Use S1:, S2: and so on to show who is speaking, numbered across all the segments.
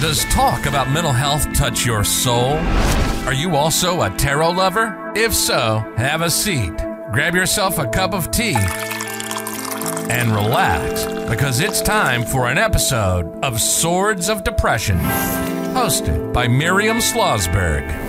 S1: Does talk about mental health touch your soul? Are you also a tarot lover? If so, have a seat, grab yourself a cup of tea, and relax because it's time for an episode of Swords of Depression, hosted by Miriam Slosberg.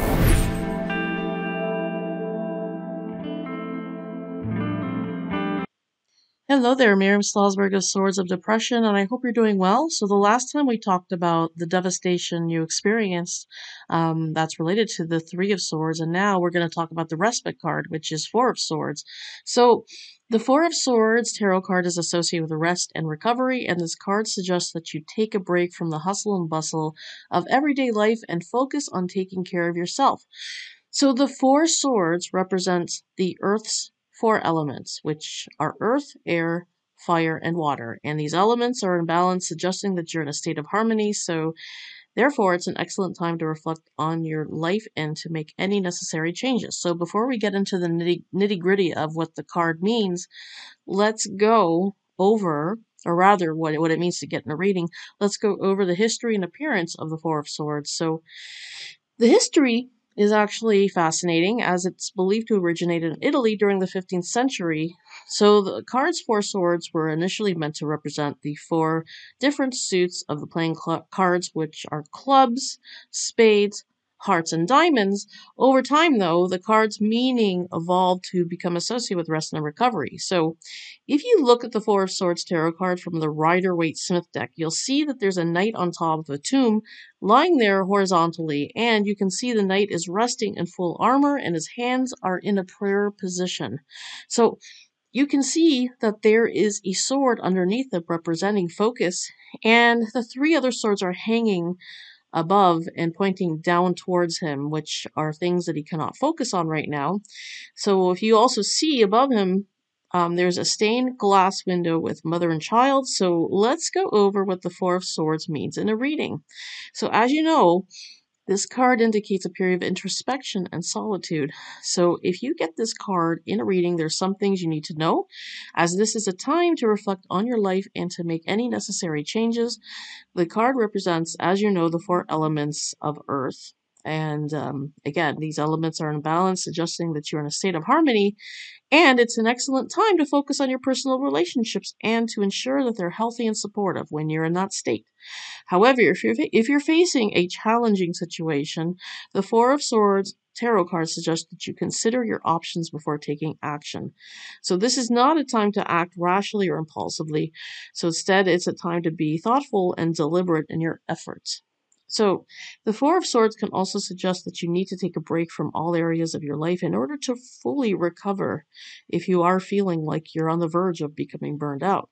S2: Hello there, Miriam Slosberg of Swords of Depression, and I hope you're doing well. So, the last time we talked about the devastation you experienced, um, that's related to the Three of Swords, and now we're going to talk about the Respite card, which is Four of Swords. So, the Four of Swords tarot card is associated with rest and recovery, and this card suggests that you take a break from the hustle and bustle of everyday life and focus on taking care of yourself. So, the Four Swords represents the Earth's four elements, which are earth, air, fire, and water. And these elements are in balance, suggesting that you're in a state of harmony. So, therefore, it's an excellent time to reflect on your life and to make any necessary changes. So, before we get into the nitty, nitty gritty of what the card means, let's go over or rather what it, what it means to get in a reading, let's go over the history and appearance of the Four of Swords. So, the history is actually fascinating as it's believed to originate in Italy during the 15th century. So the cards Four Swords were initially meant to represent the four different suits of the playing cl- cards, which are clubs, spades, hearts, and diamonds. Over time, though, the card's meaning evolved to become associated with rest and recovery. So, if you look at the Four of Swords tarot card from the Rider Waite Smith deck, you'll see that there's a knight on top of a tomb lying there horizontally, and you can see the knight is resting in full armor and his hands are in a prayer position. So, you can see that there is a sword underneath it representing focus, and the three other swords are hanging above and pointing down towards him, which are things that he cannot focus on right now. So if you also see above him, um, there's a stained glass window with mother and child. So let's go over what the Four of Swords means in a reading. So as you know, this card indicates a period of introspection and solitude. So, if you get this card in a reading, there's some things you need to know, as this is a time to reflect on your life and to make any necessary changes. The card represents, as you know, the four elements of Earth. And um, again, these elements are in balance, suggesting that you're in a state of harmony and it's an excellent time to focus on your personal relationships and to ensure that they're healthy and supportive when you're in that state. However, if you're, if you're facing a challenging situation, the Four of Swords tarot cards suggest that you consider your options before taking action. So this is not a time to act rashly or impulsively. So instead, it's a time to be thoughtful and deliberate in your efforts. So, the Four of Swords can also suggest that you need to take a break from all areas of your life in order to fully recover if you are feeling like you're on the verge of becoming burned out.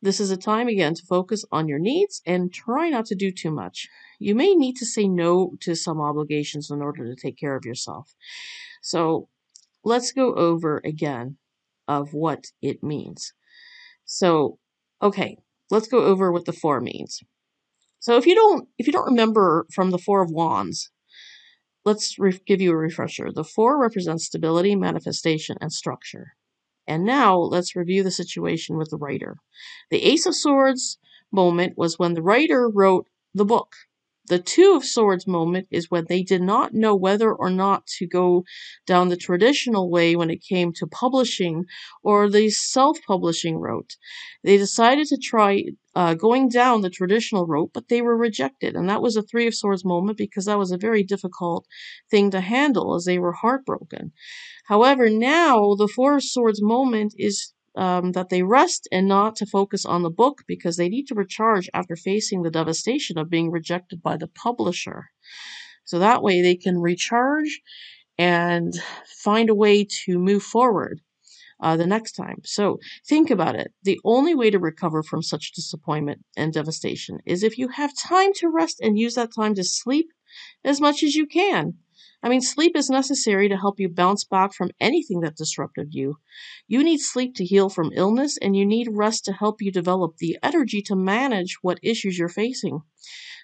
S2: This is a time again to focus on your needs and try not to do too much. You may need to say no to some obligations in order to take care of yourself. So, let's go over again of what it means. So, okay, let's go over what the four means. So if you don't if you don't remember from the Four of Wands, let's re- give you a refresher. The four represents stability, manifestation, and structure. And now let's review the situation with the writer. The Ace of Swords moment was when the writer wrote the book. The Two of Swords moment is when they did not know whether or not to go down the traditional way when it came to publishing or the self publishing route. They decided to try uh, going down the traditional route, but they were rejected. And that was a Three of Swords moment because that was a very difficult thing to handle as they were heartbroken. However, now the Four of Swords moment is um, that they rest and not to focus on the book because they need to recharge after facing the devastation of being rejected by the publisher. So that way they can recharge and find a way to move forward uh, the next time. So think about it. The only way to recover from such disappointment and devastation is if you have time to rest and use that time to sleep as much as you can. I mean, sleep is necessary to help you bounce back from anything that disrupted you. You need sleep to heal from illness, and you need rest to help you develop the energy to manage what issues you're facing.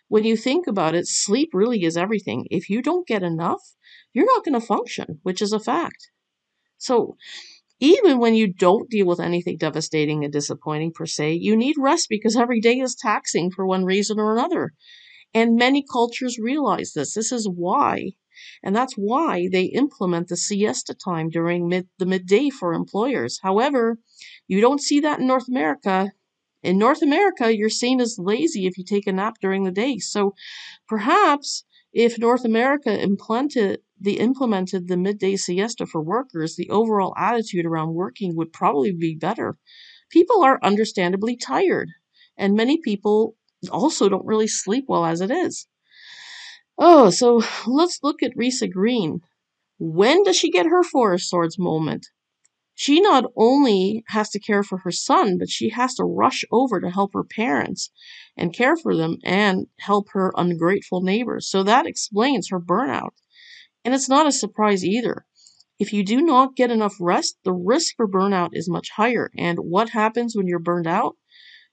S2: When you think about it, sleep really is everything. If you don't get enough, you're not going to function, which is a fact. So, even when you don't deal with anything devastating and disappointing per se, you need rest because every day is taxing for one reason or another. And many cultures realize this. This is why. And that's why they implement the siesta time during mid, the midday for employers. However, you don't see that in North America. In North America, you're seen as lazy if you take a nap during the day. So perhaps if North America implemented the implemented the midday siesta for workers, the overall attitude around working would probably be better. People are understandably tired, and many people also don't really sleep well as it is. Oh, so let's look at Risa Green. When does she get her Four of Swords moment? She not only has to care for her son, but she has to rush over to help her parents and care for them and help her ungrateful neighbors. So that explains her burnout. And it's not a surprise either. If you do not get enough rest, the risk for burnout is much higher. And what happens when you're burned out?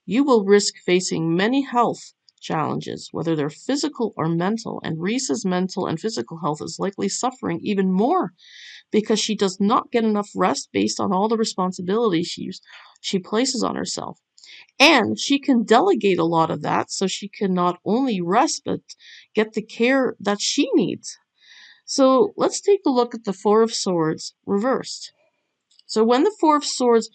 S2: You will risk facing many health challenges, whether they're physical or mental. And Risa's mental and physical health is likely suffering even more because she does not get enough rest based on all the responsibilities she, she places on herself. And she can delegate a lot of that so she can not only rest but get the care that she needs. So let's take a look at the Four of Swords reversed. So when the Four of Swords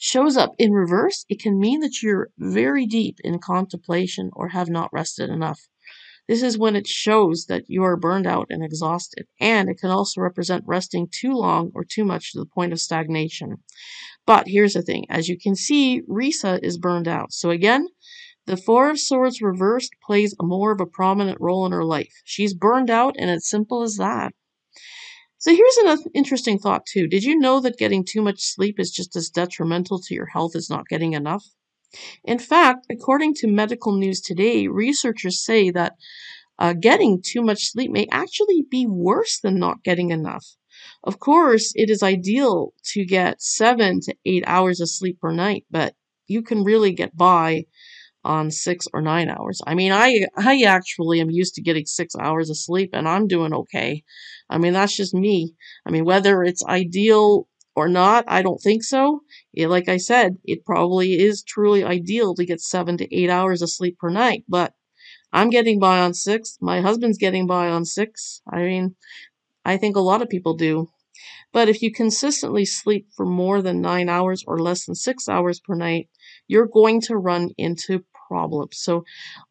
S2: shows up in reverse, it can mean that you're very deep in contemplation or have not rested enough. This is when it shows that you are burned out and exhausted, and it can also represent resting too long or too much to the point of stagnation. But here's the thing as you can see, Risa is burned out. So again, the Four of Swords reversed plays a more of a prominent role in her life. She's burned out, and it's simple as that. So here's an interesting thought, too. Did you know that getting too much sleep is just as detrimental to your health as not getting enough? In fact, according to Medical News Today, researchers say that uh, getting too much sleep may actually be worse than not getting enough. Of course, it is ideal to get seven to eight hours of sleep per night, but you can really get by on six or nine hours. I mean, I I actually am used to getting six hours of sleep, and I'm doing okay. I mean, that's just me. I mean, whether it's ideal or not, I don't think so. It, like I said, it probably is truly ideal to get seven to eight hours of sleep per night, but I'm getting by on six. My husband's getting by on six. I mean, I think a lot of people do. But if you consistently sleep for more than nine hours or less than six hours per night, you're going to run into problems. So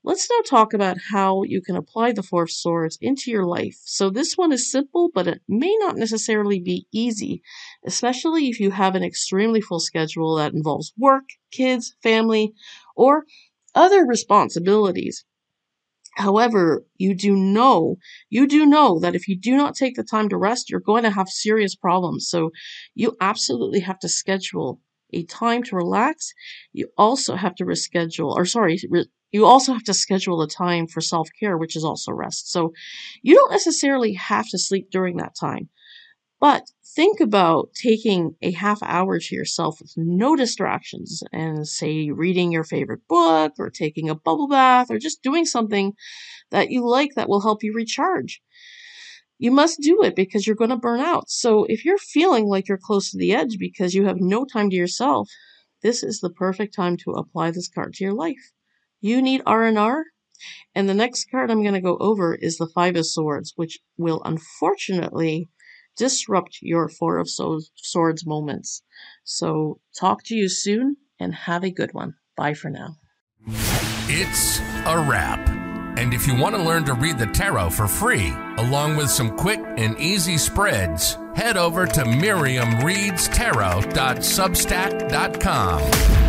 S2: let's now talk about how you can apply the Four Swords into your life. So this one is simple, but it may not necessarily be easy, especially if you have an extremely full schedule that involves work, kids, family, or other responsibilities. However, you do know, you do know that if you do not take the time to rest, you're going to have serious problems. So you absolutely have to schedule a time to relax. You also have to reschedule, or sorry, re- you also have to schedule a time for self care, which is also rest. So you don't necessarily have to sleep during that time. But think about taking a half hour to yourself with no distractions and say reading your favorite book or taking a bubble bath or just doing something that you like that will help you recharge. You must do it because you're going to burn out. So if you're feeling like you're close to the edge because you have no time to yourself, this is the perfect time to apply this card to your life. You need R&R, and the next card I'm going to go over is the 5 of swords, which will unfortunately disrupt your Four of Swords moments. So, talk to you soon and have a good one. Bye for now.
S1: It's a wrap. And if you want to learn to read the tarot for free, along with some quick and easy spreads, head over to MiriamReadsTarot.substack.com.